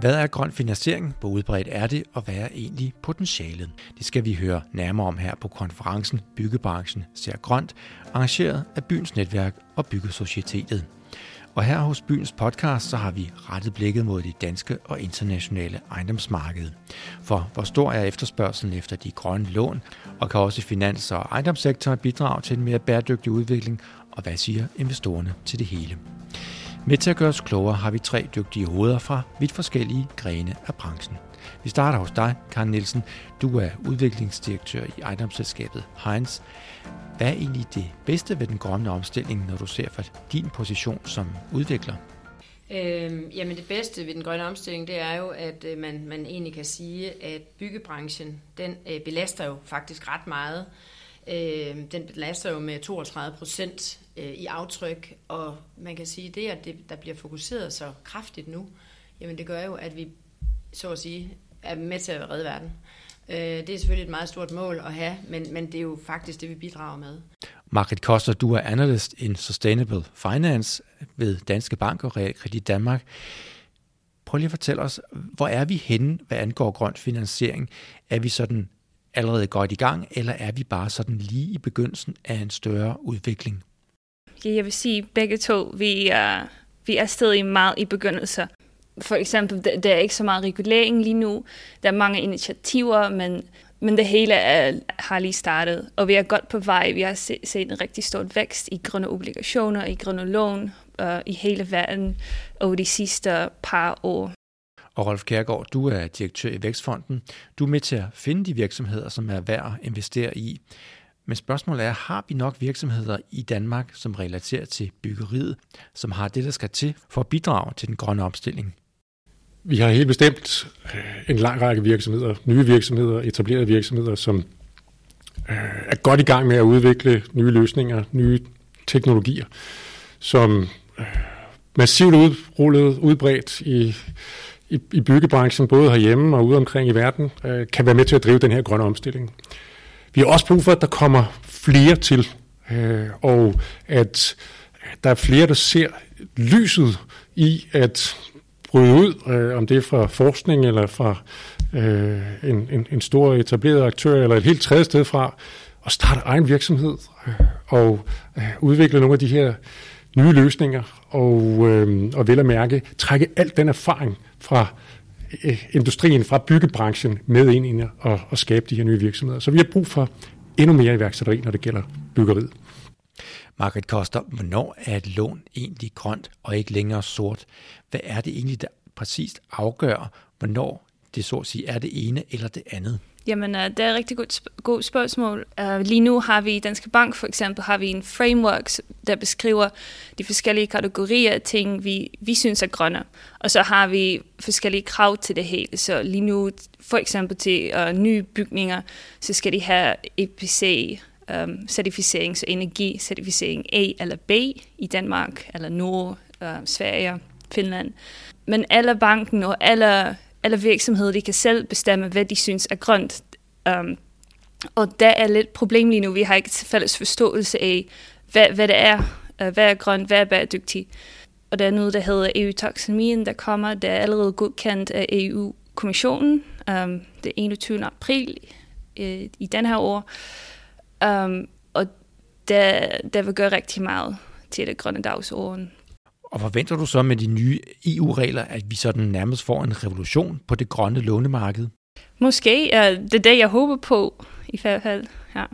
Hvad er grøn finansiering? Hvor udbredt er det, og hvad er egentlig potentialet? Det skal vi høre nærmere om her på konferencen Byggebranchen ser grønt, arrangeret af Byens Netværk og Byggesocietetet. Og her hos Byens podcast, så har vi rettet blikket mod det danske og internationale ejendomsmarked. For hvor stor er efterspørgselen efter de grønne lån, og kan også finans- og ejendomssektoren bidrage til en mere bæredygtig udvikling, og hvad siger investorerne til det hele? Med til at gøre os klogere har vi tre dygtige hoveder fra vidt forskellige grene af branchen. Vi starter hos dig, Karen Nielsen. Du er udviklingsdirektør i ejendomsselskabet Heinz. Hvad er egentlig det bedste ved den grønne omstilling, når du ser fra din position som udvikler? Øhm, jamen det bedste ved den grønne omstilling, det er jo, at øh, man, man egentlig kan sige, at byggebranchen, den øh, belaster jo faktisk ret meget. Øh, den belaster jo med 32 procent øh, i aftryk, og man kan sige, det, at det, der bliver fokuseret så kraftigt nu, jamen det gør jo, at vi, så at sige, er med til at redde verden. Øh, det er selvfølgelig et meget stort mål at have, men, men det er jo faktisk det, vi bidrager med. Margrit Koster, du er analyst in Sustainable Finance ved Danske Bank og Realkredit Danmark. Prøv lige at fortælle os, hvor er vi henne, hvad angår grøn finansiering? Er vi sådan allerede godt i gang, eller er vi bare sådan lige i begyndelsen af en større udvikling? Ja, jeg vil sige begge to. Vi er, vi er stadig meget i begyndelser. For eksempel, der, der er ikke så meget regulering lige nu. Der er mange initiativer, men, men det hele er, har lige startet. Og vi er godt på vej. Vi har set en rigtig stor vækst i grønne obligationer, i grønne lån øh, i hele verden over de sidste par år. Og Rolf Kærgaard, du er direktør i Vækstfonden. Du er med til at finde de virksomheder, som er værd at investere i. Men spørgsmålet er, har vi nok virksomheder i Danmark, som relaterer til byggeriet, som har det, der skal til for at bidrage til den grønne omstilling? Vi har helt bestemt øh, en lang række virksomheder, nye virksomheder, etablerede virksomheder, som øh, er godt i gang med at udvikle nye løsninger, nye teknologier, som øh, massivt udrullet, udbredt i, i, i byggebranchen, både herhjemme og ude omkring i verden, kan være med til at drive den her grønne omstilling. Vi har også brug for, at der kommer flere til, øh, og at der er flere, der ser lyset i at bryde ud, øh, om det er fra forskning eller fra øh, en, en, en stor etableret aktør eller et helt tredje sted fra, og starte egen virksomhed øh, og øh, udvikle nogle af de her nye løsninger, og, øh, og vel at mærke, trække al den erfaring fra Øh, industrien, fra byggebranchen med ind i og, og skabe de her nye virksomheder. Så vi har brug for endnu mere iværksætteri, når det gælder byggeriet. Margaret Koster, hvornår er et lån egentlig grønt og ikke længere sort? Hvad er det egentlig, der præcist afgør, hvornår det så at sige er det ene eller det andet? Jamen, uh, det er et rigtig godt, godt spørgsmål. Uh, lige nu har vi i Danske Bank for eksempel har vi en framework, der beskriver de forskellige kategorier af ting, vi, vi synes er grønne. Og så har vi forskellige krav til det hele. Så lige nu, for eksempel til uh, nye bygninger, så skal de have EPC, um, certificering, så energicertificering A eller B i Danmark, eller Nord, uh, Sverige, Finland. Men alle banken og alle, alle virksomheder, de kan selv bestemme, hvad de synes er grønt. Um, og der er lidt problem lige nu. Vi har ikke fælles forståelse af, hvad, hvad det er, uh, hvad er grønt, hvad er bæredygtigt. Og der er noget, der hedder EU-taxonomien, der kommer. Der er allerede godkendt af EU-kommissionen um, den 21. april uh, i den her år. Um, og der, der vil gøre rigtig meget til det grønne dagsorden. Og forventer du så med de nye EU-regler, at vi sådan nærmest får en revolution på det grønne lånemarked? Måske. Ja, det er det, jeg håber på i hvert fald. Ja.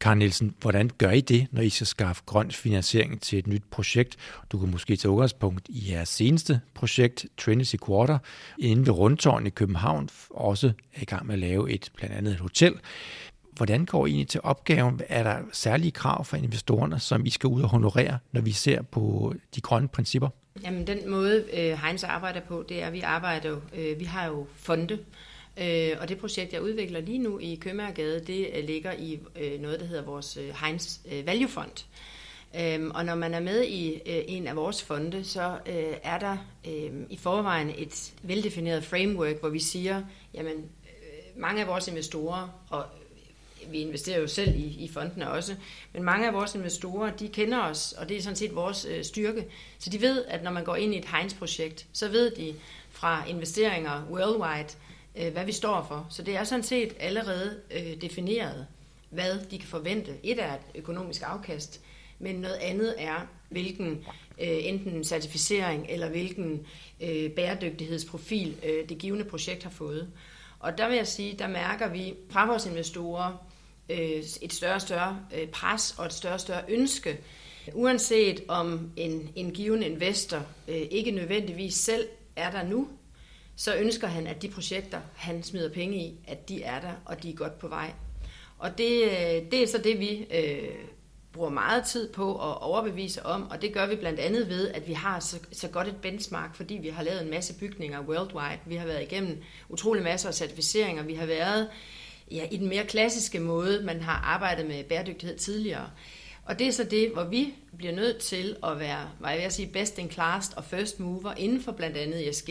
Karen Nielsen, hvordan gør I det, når I skal skaffe grøn finansiering til et nyt projekt? Du kan måske tage udgangspunkt i jeres seneste projekt, Trinity Quarter, inde ved Rundtårn i København, også er i gang med at lave et blandt andet et hotel. Hvordan går I egentlig til opgaven? Er der særlige krav for investorerne, som I skal ud og honorere, når vi ser på de grønne principper? Jamen, den måde øh, Heinz arbejder på, det er, at vi arbejder jo, vi har jo fonde, øh, og det projekt, jeg udvikler lige nu i Købmagergade, det ligger i noget, der hedder vores Heinz Value Fund. Øhm, og når man er med i en af vores fonde, så er der i forvejen et veldefineret framework, hvor vi siger, jamen mange af vores investorer og vi investerer jo selv i, i fondene også, men mange af vores investorer, de kender os, og det er sådan set vores øh, styrke. Så de ved, at når man går ind i et Heinz-projekt, så ved de fra investeringer worldwide, øh, hvad vi står for. Så det er sådan set allerede øh, defineret, hvad de kan forvente. Et er et økonomisk afkast, men noget andet er, hvilken øh, enten certificering eller hvilken øh, bæredygtighedsprofil øh, det givende projekt har fået. Og der vil jeg sige, der mærker vi fra vores investorer Øh, et større og større øh, pres og et større og større ønske, uanset om en, en given investor øh, ikke nødvendigvis selv er der nu, så ønsker han, at de projekter, han smider penge i, at de er der, og de er godt på vej. Og det, det er så det, vi øh, bruger meget tid på at overbevise om, og det gør vi blandt andet ved, at vi har så, så godt et benchmark, fordi vi har lavet en masse bygninger worldwide. Vi har været igennem utrolig masser af certificeringer. Vi har været ja, i den mere klassiske måde, man har arbejdet med bæredygtighed tidligere. Og det er så det, hvor vi bliver nødt til at være, hvad jeg vil sige, best in class og first mover inden for blandt andet ESG.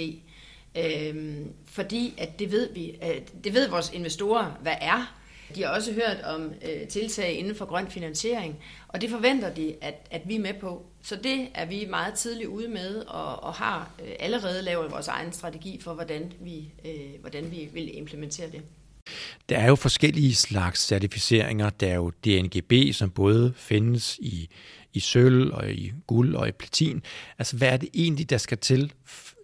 Øhm, fordi at det ved vi, det ved vores investorer, hvad er, de har også hørt om øh, tiltag inden for grøn finansiering, og det forventer de, at, at vi er med på. Så det er vi meget tidligt ude med, og, og har øh, allerede lavet vores egen strategi for, hvordan vi, øh, hvordan vi vil implementere det. Der er jo forskellige slags certificeringer. Der er jo DNGB, som både findes i, i sølv og i guld og i platin. Altså, hvad er det egentlig, der skal til,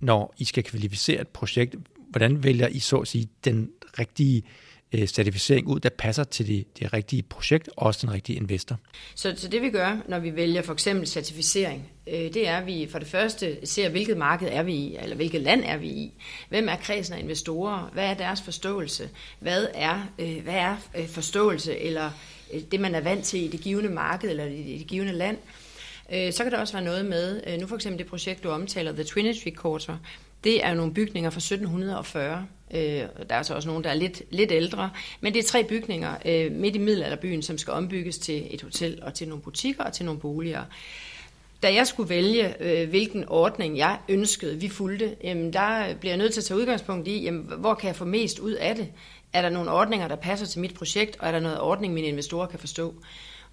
når I skal kvalificere et projekt? Hvordan vælger I så at sige den rigtige øh, øh, certificering ud, der passer til det, det rigtige projekt og også den rigtige investor. Så, så det vi gør, når vi vælger for eksempel certificering, øh, det er, at vi for det første ser, hvilket marked er vi i, eller hvilket land er vi i. Hvem er kredsen af investorer? Hvad er deres forståelse? Hvad er, øh, hvad er øh, forståelse, eller øh, det man er vant til i det givende marked, eller i det givende land? Øh, så kan der også være noget med, øh, nu for eksempel det projekt, du omtaler, The Trinity Quarter, det er jo nogle bygninger fra 1740. Øh, der er så også nogle, der er lidt, lidt ældre. Men det er tre bygninger øh, midt i middelalderbyen, som skal ombygges til et hotel og til nogle butikker og til nogle boliger. Da jeg skulle vælge, øh, hvilken ordning jeg ønskede, vi fulgte, jamen, der bliver jeg nødt til at tage udgangspunkt i, jamen, hvor kan jeg få mest ud af det? Er der nogle ordninger, der passer til mit projekt, og er der noget ordning, mine investorer kan forstå?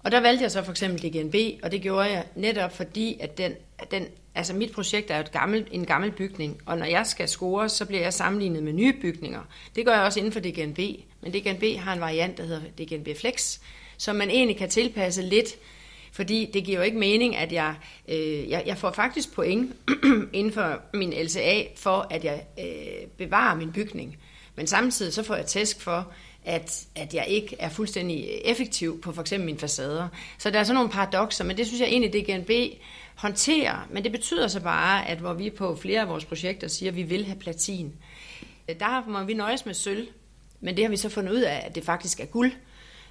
Og der valgte jeg så for eksempel DGNB, og det gjorde jeg netop fordi, at den, den altså mit projekt er jo et gammel, en gammel bygning, og når jeg skal score, så bliver jeg sammenlignet med nye bygninger. Det gør jeg også inden for DGNB, men DGNB har en variant, der hedder DGNB Flex, som man egentlig kan tilpasse lidt, fordi det giver jo ikke mening, at jeg, øh, jeg, jeg får faktisk point inden for min LCA, for at jeg øh, bevarer min bygning. Men samtidig så får jeg tæsk for, at, at jeg ikke er fuldstændig effektiv på for eksempel mine facader. Så der er sådan nogle paradoxer, men det synes jeg egentlig, DGNB håndterer. Men det betyder så bare, at hvor vi på flere af vores projekter siger, at vi vil have platin, der må vi nøjes med sølv. Men det har vi så fundet ud af, at det faktisk er guld.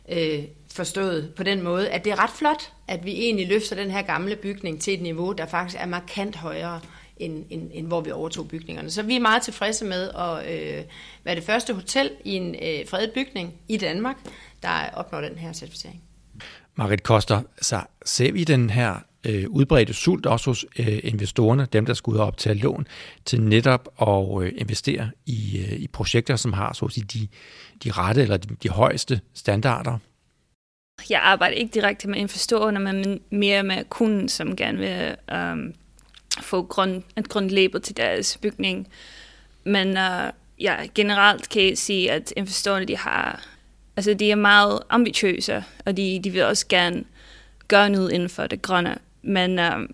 Øh, forstået på den måde, at det er ret flot, at vi egentlig løfter den her gamle bygning til et niveau, der faktisk er markant højere, end, end, end hvor vi overtog bygningerne. Så vi er meget tilfredse med at øh, være det første hotel i en øh, fredet bygning i Danmark, der opnår den her certificering. Marit Koster, så ser vi den her øh, udbredte sult også hos øh, investorerne, dem der skal ud og optage lån, til netop at øh, investere i, øh, i projekter, som har så at sige, de, de rette eller de, de højeste standarder? Jeg arbejder ikke direkte med investorerne, men mere med kunden, som gerne vil um, få grund, et grundlabel til deres bygning. Men uh, ja, generelt kan jeg sige, at investorerne de har, altså de er meget ambitiøse, og de, de vil også gerne gøre noget inden for det grønne. Men um,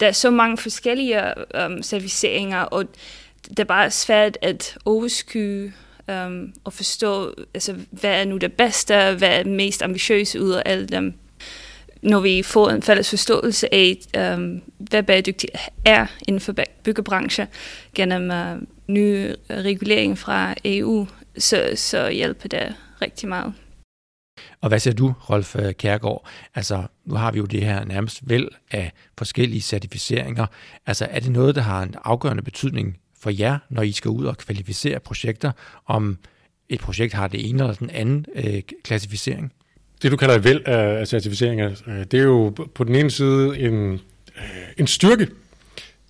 der er så mange forskellige øh, um, serviceringer, og det er bare svært at overskue um, og forstå, altså, hvad er nu det bedste, hvad er mest ambitiøse ud af alle dem. Når vi får en fælles forståelse af, um, hvad bæredygtigt er inden for byggebranchen gennem uh, ny regulering fra EU, så, så hjælper det rigtig meget. Og hvad siger du, Rolf øh, Kærgaard? Altså, nu har vi jo det her nærmest vel af forskellige certificeringer. Altså, er det noget, der har en afgørende betydning for jer, når I skal ud og kvalificere projekter, om et projekt har det ene eller den anden øh, klassificering? Det, du kalder et væld af certificeringer, øh, det er jo på den ene side en, øh, en styrke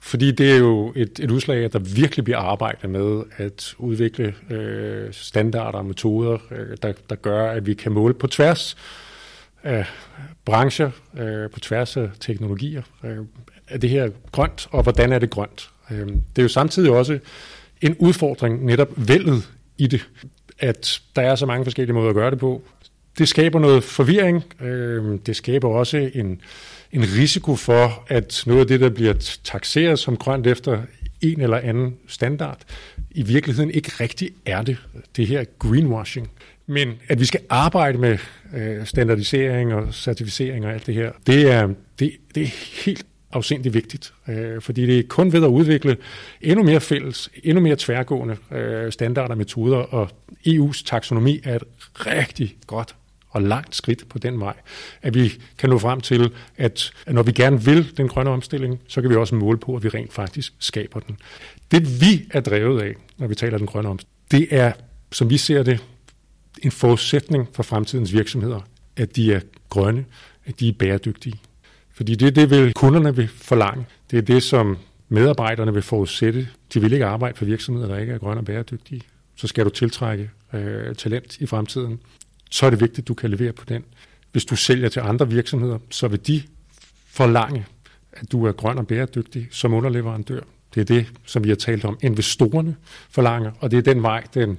fordi det er jo et, et udslag, at der virkelig bliver arbejdet med at udvikle øh, standarder og metoder, øh, der, der gør, at vi kan måle på tværs af brancher, øh, på tværs af teknologier. Øh, er det her grønt, og hvordan er det grønt? Øh, det er jo samtidig også en udfordring, netop vældet i det, at der er så mange forskellige måder at gøre det på. Det skaber noget forvirring. Øh, det skaber også en, en risiko for, at noget af det, der bliver taxeret som grønt efter en eller anden standard, i virkeligheden ikke rigtig er det. Det her greenwashing. Men at vi skal arbejde med øh, standardisering og certificering og alt det her, det er, det, det er helt afsindig vigtigt, øh, fordi det er kun ved at udvikle endnu mere fælles, endnu mere tværgående øh, standarder og metoder, og EU's taksonomi er et rigtig godt og langt skridt på den vej, at vi kan nå frem til, at når vi gerne vil den grønne omstilling, så kan vi også måle på, at vi rent faktisk skaber den. Det vi er drevet af, når vi taler den grønne omstilling, det er, som vi ser det, en forudsætning for fremtidens virksomheder, at de er grønne, at de er bæredygtige. Fordi det er det, vil kunderne vil forlange. Det er det, som medarbejderne vil forudsætte. De vil ikke arbejde for virksomheder, der ikke er grønne og bæredygtige. Så skal du tiltrække øh, talent i fremtiden. Så er det vigtigt, at du kan levere på den. Hvis du sælger til andre virksomheder, så vil de forlange, at du er grøn og bæredygtig som underleverandør. Det er det, som vi har talt om, investorerne forlanger, og det er den vej, den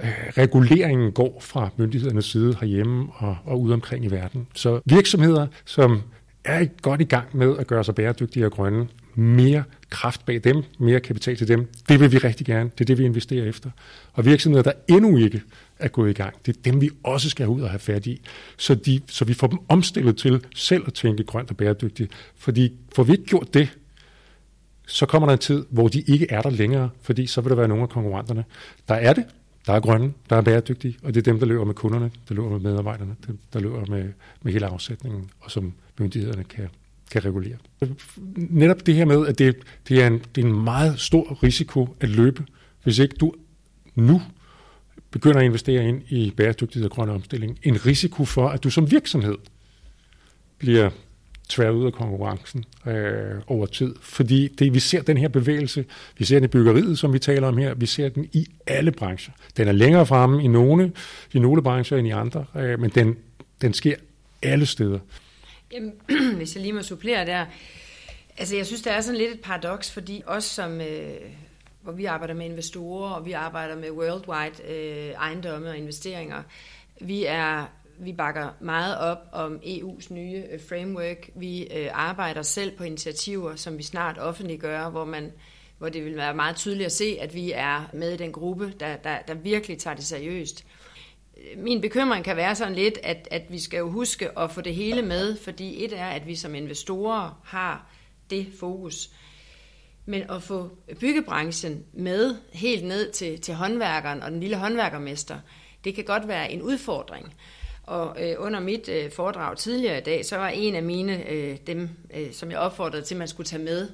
øh, reguleringen går fra myndighedernes side herhjemme og, og ude omkring i verden. Så virksomheder, som er godt i gang med at gøre sig bæredygtige og grønne, mere kraft bag dem, mere kapital til dem, det vil vi rigtig gerne. Det er det, vi investerer efter. Og virksomheder, der endnu ikke er gået i gang, det er dem, vi også skal ud og have fat i, så, de, så vi får dem omstillet til selv at tænke grønt og bæredygtigt. Fordi får vi ikke gjort det, så kommer der en tid, hvor de ikke er der længere, fordi så vil der være nogle af konkurrenterne, der er det, der er grønne, der er bæredygtige, og det er dem, der løber med kunderne, der løber med medarbejderne, der løber med, med hele afsætningen, og som myndighederne kan, kan regulere. Netop det her med, at det, det, er en, det er en meget stor risiko at løbe, hvis ikke du nu begynder at investere ind i bæredygtighed og grøn omstilling. En risiko for, at du som virksomhed bliver tværet ud af konkurrencen øh, over tid. Fordi det, vi ser den her bevægelse, vi ser den i byggeriet, som vi taler om her, vi ser den i alle brancher. Den er længere fremme i nogle, i nogle brancher end i andre, øh, men den, den sker alle steder. Jamen, hvis jeg lige må supplere der. Altså, jeg synes, det er sådan lidt et paradoks, fordi os som... Øh, hvor vi arbejder med investorer, og vi arbejder med worldwide øh, ejendomme og investeringer, vi er vi bakker meget op om EU's nye øh, framework. Vi øh, arbejder selv på initiativer, som vi snart offentliggør, hvor man hvor det vil være meget tydeligt at se, at vi er med i den gruppe, der, der, der virkelig tager det seriøst. Min bekymring kan være sådan lidt, at, at vi skal jo huske at få det hele med, fordi et er, at vi som investorer har det fokus. Men at få byggebranchen med helt ned til, til håndværkeren og den lille håndværkermester, det kan godt være en udfordring. Og øh, under mit øh, foredrag tidligere i dag, så var en af mine, øh, dem, øh, som jeg opfordrede til, at man skulle tage med,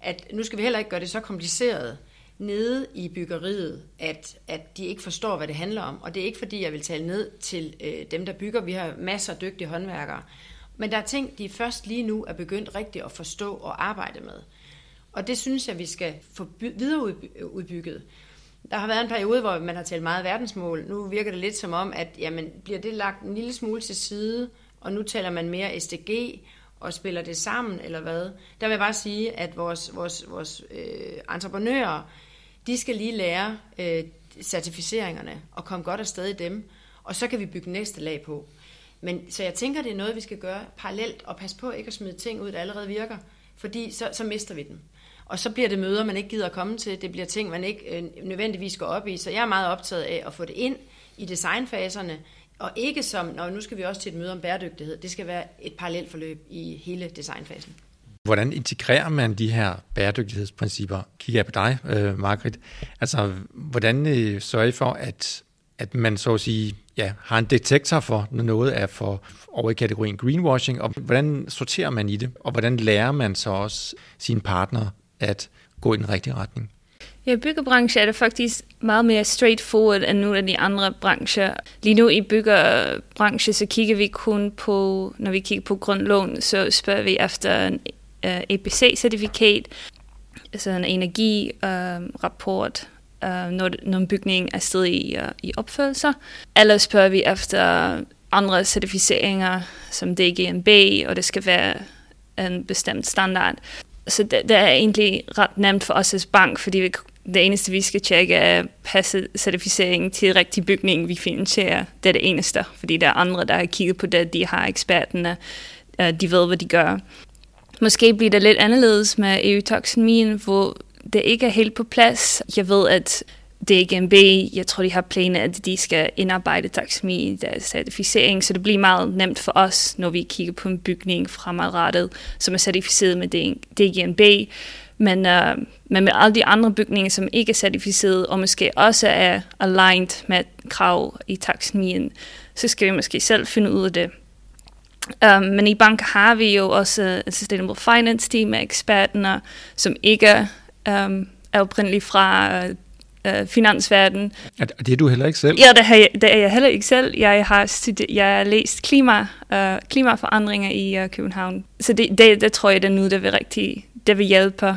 at nu skal vi heller ikke gøre det så kompliceret nede i byggeriet, at, at de ikke forstår, hvad det handler om. Og det er ikke, fordi jeg vil tale ned til øh, dem, der bygger. Vi har masser af dygtige håndværkere. Men der er ting, de først lige nu er begyndt rigtigt at forstå og arbejde med. Og det synes jeg, vi skal få videreudbygget. Der har været en periode, hvor man har talt meget verdensmål. Nu virker det lidt som om, at jamen, bliver det lagt en lille smule til side, og nu taler man mere SDG og spiller det sammen, eller hvad? Der vil jeg bare sige, at vores, vores, vores øh, entreprenører, de skal lige lære øh, certificeringerne og komme godt afsted i dem, og så kan vi bygge næste lag på. Men, så jeg tænker, det er noget, vi skal gøre parallelt, og passe på ikke at smide ting ud, der allerede virker, fordi så, så mister vi dem. Og så bliver det møder, man ikke gider at komme til. Det bliver ting, man ikke øh, nødvendigvis går op i. Så jeg er meget optaget af at få det ind i designfaserne, og ikke som, når nu skal vi også til et møde om bæredygtighed. Det skal være et parallelt forløb i hele designfasen. Hvordan integrerer man de her bæredygtighedsprincipper? Kigger jeg på dig, øh, Margrit. Altså, hvordan øh, sørger I for, at, at man så at sige ja, har en detektor for, når noget er for over i kategorien greenwashing, og hvordan sorterer man i det, og hvordan lærer man så også sine partner at gå i den rigtige retning. Ja, byggebranchen er det faktisk meget mere straightforward end nogle af de andre brancher. Lige nu i byggebranchen, så kigger vi kun på, når vi kigger på grundlån, så spørger vi efter Øh, en uh, EPC-certifikat. sådan en energirapport, øh, øh, når, når en bygning er stadig i, uh, i opførelse. Eller spørger vi efter andre certificeringer som DGNB, og det skal være en bestemt standard. Så det, det er egentlig ret nemt for os som bank, fordi vi, det eneste, vi skal tjekke, er passe certificering til rigtig bygning, vi finansierer. Det er det eneste, fordi der er andre, der har kigget på det, de har eksperterne, de ved, hvad de gør. Måske bliver det lidt anderledes med EU-taksonomien, hvor det ikke er helt på plads. Jeg ved, at DGMB, jeg tror, de har planer, at de skal indarbejde taksonomi i deres certificering, så det bliver meget nemt for os, når vi kigger på en bygning fremadrettet, som er certificeret med DGMB. Men, øh, men med alle de andre bygninger, som ikke er certificeret, og måske også er aligned med krav i taksonomien, så skal vi måske selv finde ud af det. Um, men i banker har vi jo også et Sustainable Finance Team med eksperterne, som ikke um, er oprindeligt fra uh, finansverdenen. Er det er du heller ikke selv? Ja, det, har jeg, det er jeg heller ikke selv. Jeg har, studi- jeg har læst klima, uh, klimaforandringer i uh, København. Så det, det, det tror jeg, det er nu, det vil, rigtig, det vil hjælpe.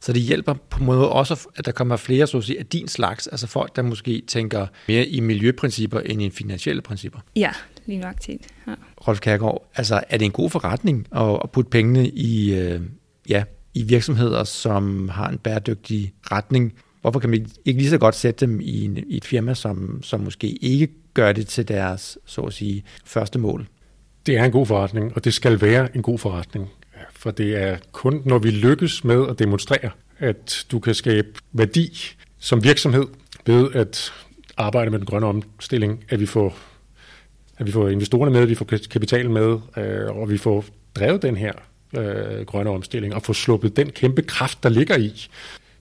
Så det hjælper på en måde også, at der kommer flere så at sige, af din slags, altså folk, der måske tænker mere i miljøprincipper end i finansielle principper. Ja, lige nøjagtigt. Ja. Rolf Kærgaard, altså er det en god forretning at, at putte pengene i, øh, ja, i virksomheder, som har en bæredygtig retning? Hvorfor kan man ikke lige så godt sætte dem i, en, i et firma, som, som måske ikke gør det til deres, så at sige, første mål? Det er en god forretning, og det skal være en god forretning. For det er kun, når vi lykkes med at demonstrere, at du kan skabe værdi som virksomhed ved at arbejde med den grønne omstilling, at vi får at vi får investorerne med, at vi får kapital med, øh, og vi får drevet den her øh, grønne omstilling og få sluppet den kæmpe kraft, der ligger i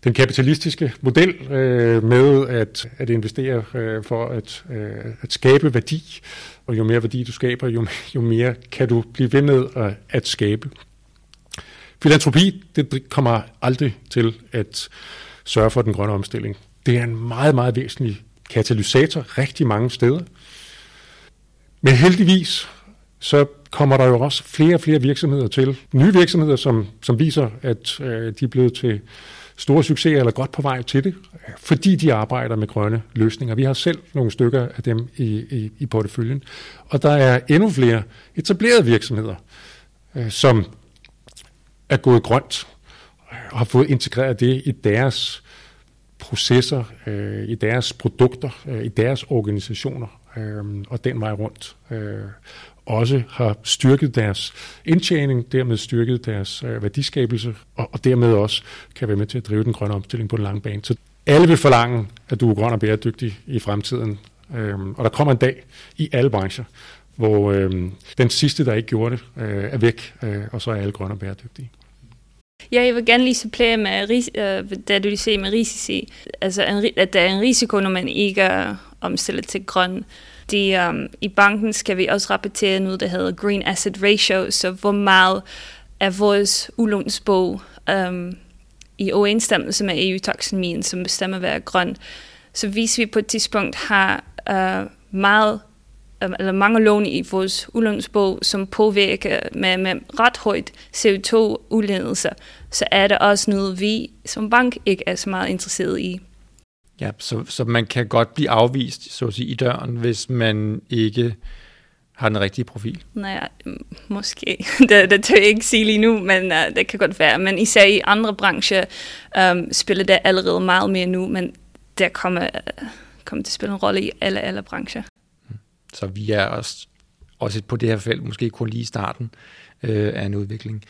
den kapitalistiske model øh, med at, at investere øh, for at, øh, at skabe værdi. Og jo mere værdi du skaber, jo, jo mere kan du blive ved med at, at skabe. Filantropi, det kommer aldrig til at sørge for den grønne omstilling. Det er en meget, meget væsentlig katalysator rigtig mange steder. Men heldigvis, så kommer der jo også flere og flere virksomheder til. Nye virksomheder, som, som viser, at øh, de er blevet til store succeser eller godt på vej til det, fordi de arbejder med grønne løsninger. Vi har selv nogle stykker af dem i, i, i porteføljen. Og der er endnu flere etablerede virksomheder, øh, som er gået grønt og har fået integreret det i deres processer, øh, i deres produkter, øh, i deres organisationer øh, og den vej rundt. Øh, også har styrket deres indtjening, dermed styrket deres øh, værdiskabelse, og, og dermed også kan være med til at drive den grønne omstilling på den lange bane. Så alle vil forlange, at du er grøn og bæredygtig i fremtiden, øh, og der kommer en dag i alle brancher, hvor øh, den sidste, der ikke gjorde det, øh, er væk, øh, og så er alle grønne og bæredygtige. Ja, jeg vil gerne lige supplere med, øh, øh, da du lige ser med risici, altså en, at der er en risiko, når man ikke omstille til grøn. De, um, I banken skal vi også rapportere noget, der hedder Green Asset Ratio, så hvor meget af vores ulånsbog um, i overensstemmelse med EU-taxonomien, som bestemmer, hvad er grøn. Så hvis vi på et tidspunkt har uh, meget øhm, eller mange lån i vores udlånsbog, som påvirker med, med ret højt CO2-udledelse, så er det også noget, vi som bank ikke er så meget interesseret i. Ja, så, så man kan godt blive afvist, så at sige, i døren, hvis man ikke har den rigtige profil? Nej, måske. Det, det tør jeg ikke sige lige nu, men uh, det kan godt være. Men især i andre brancher um, spiller det allerede meget mere nu, men der kommer, uh, kommer til at spille en rolle i alle, alle brancher. Så vi er også, også på det her felt måske kun lige i starten øh, af en udvikling.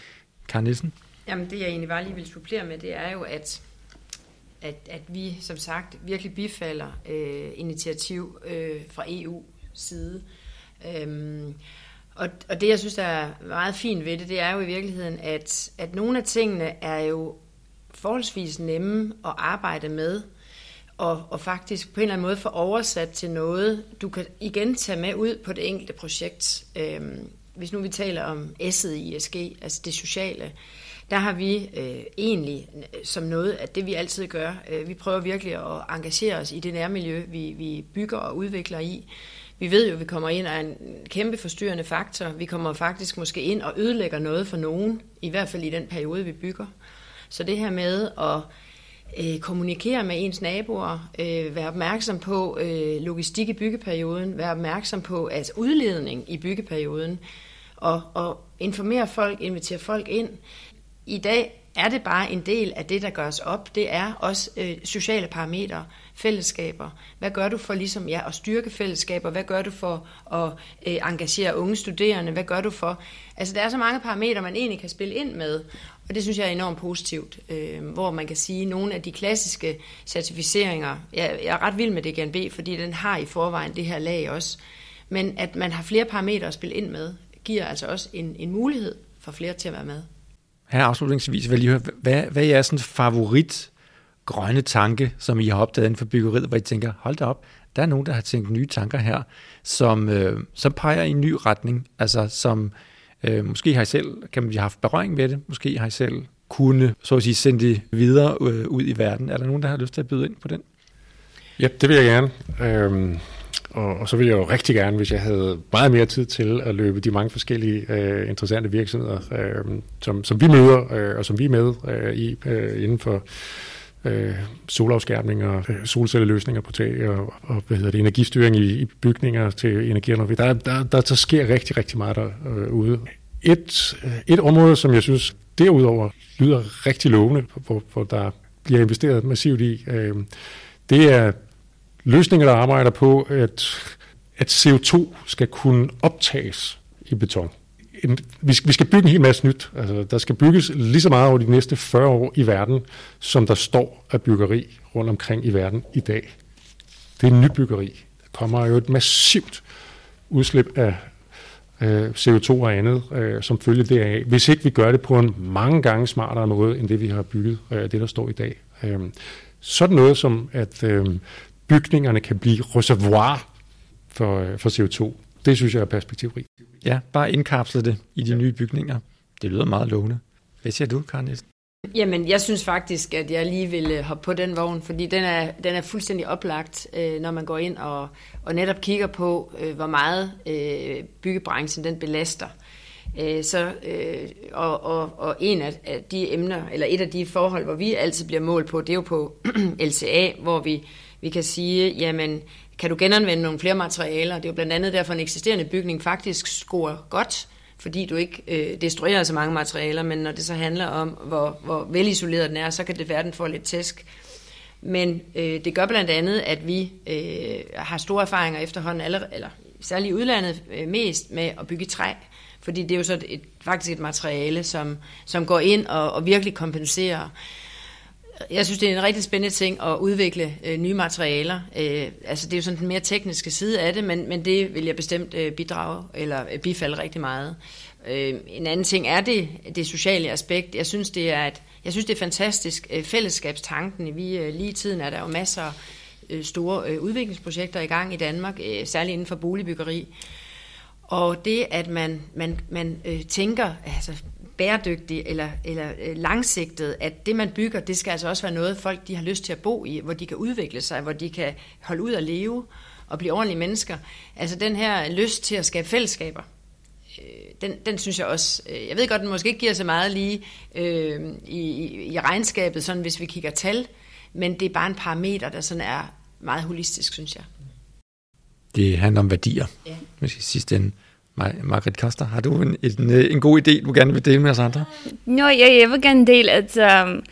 Karen Nielsen? Jamen det jeg egentlig bare lige vil supplere med, det er jo, at at, at vi som sagt virkelig bifalder øh, initiativ øh, fra EU side. Øhm, og, og det jeg synes er meget fint ved det, det er jo i virkeligheden, at, at nogle af tingene er jo forholdsvis nemme at arbejde med, og, og faktisk på en eller anden måde få oversat til noget, du kan igen tage med ud på det enkelte projekt. Øhm, hvis nu vi taler om S'et i ESG, altså det sociale, der har vi øh, egentlig øh, som noget af det, vi altid gør, øh, vi prøver virkelig at engagere os i det nærmiljø, vi, vi bygger og udvikler i. Vi ved jo, at vi kommer ind og er en kæmpe forstyrrende faktor. Vi kommer faktisk måske ind og ødelægger noget for nogen, i hvert fald i den periode, vi bygger. Så det her med at øh, kommunikere med ens naboer, øh, være opmærksom på øh, logistik i byggeperioden, være opmærksom på altså udledning i byggeperioden, og, og informere folk, invitere folk ind. I dag er det bare en del af det, der gøres op. Det er også øh, sociale parametre, fællesskaber. Hvad gør du for ligesom, ja, at styrke fællesskaber? Hvad gør du for at øh, engagere unge studerende? Hvad gør du for... Altså, der er så mange parametre, man egentlig kan spille ind med. Og det synes jeg er enormt positivt, øh, hvor man kan sige, at nogle af de klassiske certificeringer, jeg, jeg er ret vild med DGNB, fordi den har i forvejen det her lag også, men at man har flere parametre at spille ind med, giver altså også en, en mulighed for flere til at være med. Her afslutningsvis vil jeg lige høre, hvad, hvad er jeres favorit grønne tanke, som I har opdaget inden for byggeriet, hvor I tænker, hold da op, der er nogen, der har tænkt nye tanker her, som, øh, som peger i en ny retning, altså som øh, måske har I selv, kan man have haft berøring med det, måske har I selv kunne, så at sige, sende det videre øh, ud i verden. Er der nogen, der har lyst til at byde ind på den? Ja, det vil jeg gerne. Øhm, og, og så ville jeg jo rigtig gerne, hvis jeg havde meget mere tid til at løbe de mange forskellige øh, interessante virksomheder, øh, som, som vi møder, øh, og som vi er med øh, i øh, inden for øh, og øh, solcelleløsninger på tag og, og hvad hedder det, energistyring i, i bygninger til energirenovering. Der, der, der, der sker rigtig, rigtig meget derude. Øh, et, øh, et område, som jeg synes derudover lyder rigtig lovende, hvor, hvor der bliver investeret massivt i, øh, det er løsninger, der arbejder på, at, at CO2 skal kunne optages i beton. En, vi, vi skal bygge en hel masse nyt. Altså, der skal bygges lige så meget over de næste 40 år i verden, som der står af byggeri rundt omkring i verden i dag. Det er nybyggeri. Der kommer jo et massivt udslip af øh, CO2 og andet, øh, som følge deraf, hvis ikke vi gør det på en mange gange smartere måde, end det vi har bygget, øh, det der står i dag. Øh, sådan noget som, at øh, bygningerne kan blive reservoir for, øh, for CO2. Det synes jeg er perspektivrigt. Ja, bare indkapsle det i de ja. nye bygninger. Det lyder meget lovende. Hvad siger du, Karin Nielsen? Jamen, jeg synes faktisk, at jeg lige vil øh, hoppe på den vogn, fordi den er, den er fuldstændig oplagt, øh, når man går ind og, og netop kigger på, hvor meget byggebranchen den belaster. Så, og, og, og en af de emner, eller et af de forhold, hvor vi altid bliver målt på, det er jo på LCA, hvor vi vi kan sige, jamen, kan du genanvende nogle flere materialer? Det er jo blandt andet derfor, en eksisterende bygning faktisk scorer godt, fordi du ikke øh, destruerer så mange materialer, men når det så handler om, hvor, hvor velisoleret den er, så kan det være, at den får lidt tæsk. Men øh, det gør blandt andet, at vi øh, har store erfaringer efterhånden, alle, eller særligt i udlandet øh, mest med at bygge træ. Fordi det er jo så et, faktisk et materiale, som, som går ind og, og virkelig kompenserer jeg synes, det er en rigtig spændende ting at udvikle øh, nye materialer. Øh, altså, det er jo sådan den mere tekniske side af det, men, men det vil jeg bestemt øh, bidrage eller øh, bifalde rigtig meget. Øh, en anden ting er det, det sociale aspekt. Jeg synes, det er, et, jeg synes, det er fantastisk. Øh, fællesskabstanken, vi øh, lige i tiden er der jo masser af øh, store øh, udviklingsprojekter i gang i Danmark, øh, særligt inden for boligbyggeri. Og det, at man, man, man øh, tænker, altså bæredygtig eller, eller øh, langsigtet, at det, man bygger, det skal altså også være noget, folk de har lyst til at bo i, hvor de kan udvikle sig, hvor de kan holde ud og leve og blive ordentlige mennesker. Altså den her lyst til at skabe fællesskaber, øh, den, den synes jeg også, øh, jeg ved godt, den måske ikke giver så meget lige øh, i, i regnskabet, sådan hvis vi kigger tal, men det er bare en parameter, der sådan er meget holistisk, synes jeg. Det handler om værdier, ja. måske sidste ende. Margrethe Koster, har du en, en, en god idé, du gerne vil dele med os andre? Nå, ja, jeg vil gerne dele, at um,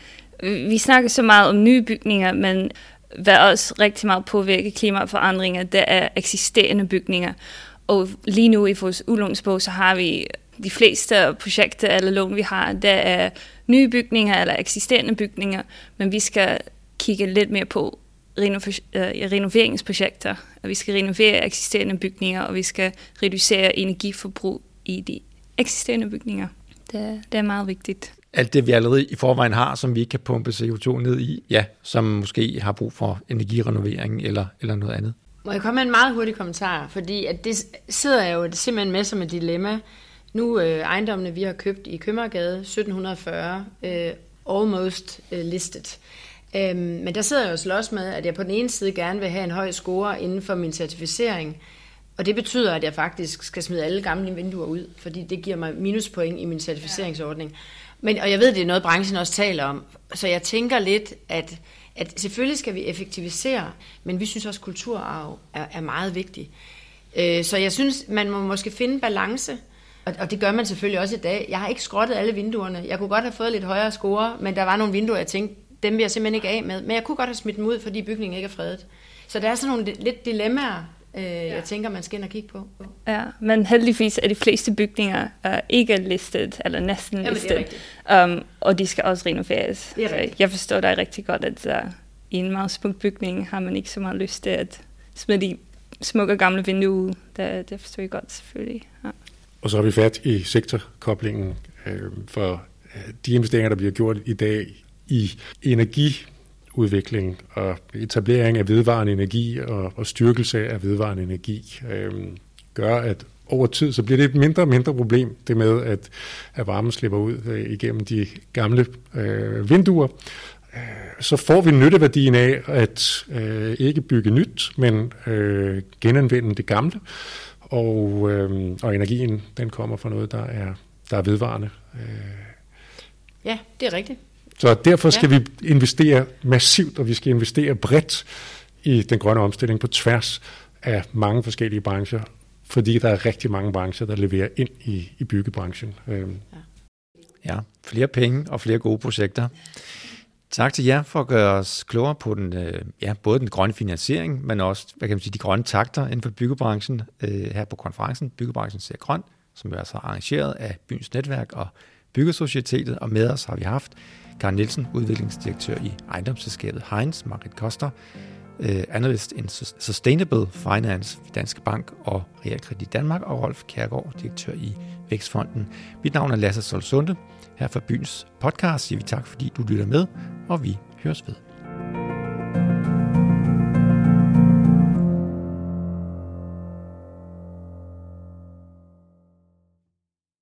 vi snakker så meget om nye bygninger, men hvad også rigtig meget påvirker klimaforandringer, det er eksisterende bygninger. Og lige nu i vores udlånsbog, så har vi de fleste projekter eller lån, vi har, der er nye bygninger eller eksisterende bygninger, men vi skal kigge lidt mere på renoveringsprojekter, og vi skal renovere eksisterende bygninger, og vi skal reducere energiforbrug i de eksisterende bygninger. Det, det er meget vigtigt. Alt det, vi allerede i forvejen har, som vi ikke kan pumpe CO2 ned i, ja, som måske har brug for energirenovering eller, eller noget andet. Må jeg komme med en meget hurtig kommentar? Fordi at det sidder jeg jo simpelthen med som et dilemma. Nu øh, ejendommene, vi har købt i Købmagergade 1740, øh, almost øh, listed. Øhm, men der sidder jeg jo slås med, at jeg på den ene side gerne vil have en høj score inden for min certificering, og det betyder, at jeg faktisk skal smide alle gamle vinduer ud, fordi det giver mig minuspoint i min certificeringsordning. Men, og jeg ved, det er noget, branchen også taler om. Så jeg tænker lidt, at, at selvfølgelig skal vi effektivisere, men vi synes også, at kulturarv er, er meget vigtig. Øh, så jeg synes, man må måske finde balance, og, og det gør man selvfølgelig også i dag. Jeg har ikke skrottet alle vinduerne. Jeg kunne godt have fået lidt højere score, men der var nogle vinduer, jeg tænkte, dem vil jeg simpelthen ikke af med. Men jeg kunne godt have smidt dem ud, fordi bygningen ikke er fredet. Så der er sådan nogle lidt dilemmaer, øh, ja. jeg tænker, man skal ind og kigge på. Ja, men heldigvis er de fleste bygninger uh, ikke listet, eller næsten Jamen, listet. Um, og de skal også renoveres. Det er jeg forstår dig rigtig godt, at uh, i en meget smuk bygning har man ikke så meget lyst til at smide de smukke gamle vinduer. Det, det forstår jeg godt selvfølgelig. Ja. Og så har vi fat i sektorkoblingen øh, for øh, de investeringer, der bliver gjort i dag i energi udvikling og etablering af vedvarende energi og, og styrkelse af vedvarende energi, øh, gør, at over tid, så bliver det et mindre og mindre problem, det med, at, at varmen slipper ud øh, igennem de gamle øh, vinduer. Øh, så får vi nytteværdien af at øh, ikke bygge nyt, men øh, genanvende det gamle og, øh, og energien den kommer fra noget, der er, der er vedvarende. Øh. Ja, det er rigtigt. Så derfor skal ja. vi investere massivt, og vi skal investere bredt i den grønne omstilling på tværs af mange forskellige brancher, fordi der er rigtig mange brancher, der leverer ind i, i byggebranchen. Ja. ja, flere penge og flere gode projekter. Tak til jer for at gøre os klogere på den, øh, ja, både den grønne finansiering, men også hvad kan man sige, de grønne takter inden for byggebranchen øh, her på konferencen. Byggebranchen ser grøn, som er altså arrangeret af Byens Netværk og Byggesocietetet, og med os har vi haft Karen Nielsen, udviklingsdirektør i ejendomsselskabet Heinz, Margret Koster, øh, analyst in Sustainable Finance ved Danske Bank og Realkredit Danmark, og Rolf Kærgaard, direktør i Vækstfonden. Mit navn er Lasse Solsunde. Her fra Byens podcast siger vi tak, fordi du lytter med, og vi høres ved.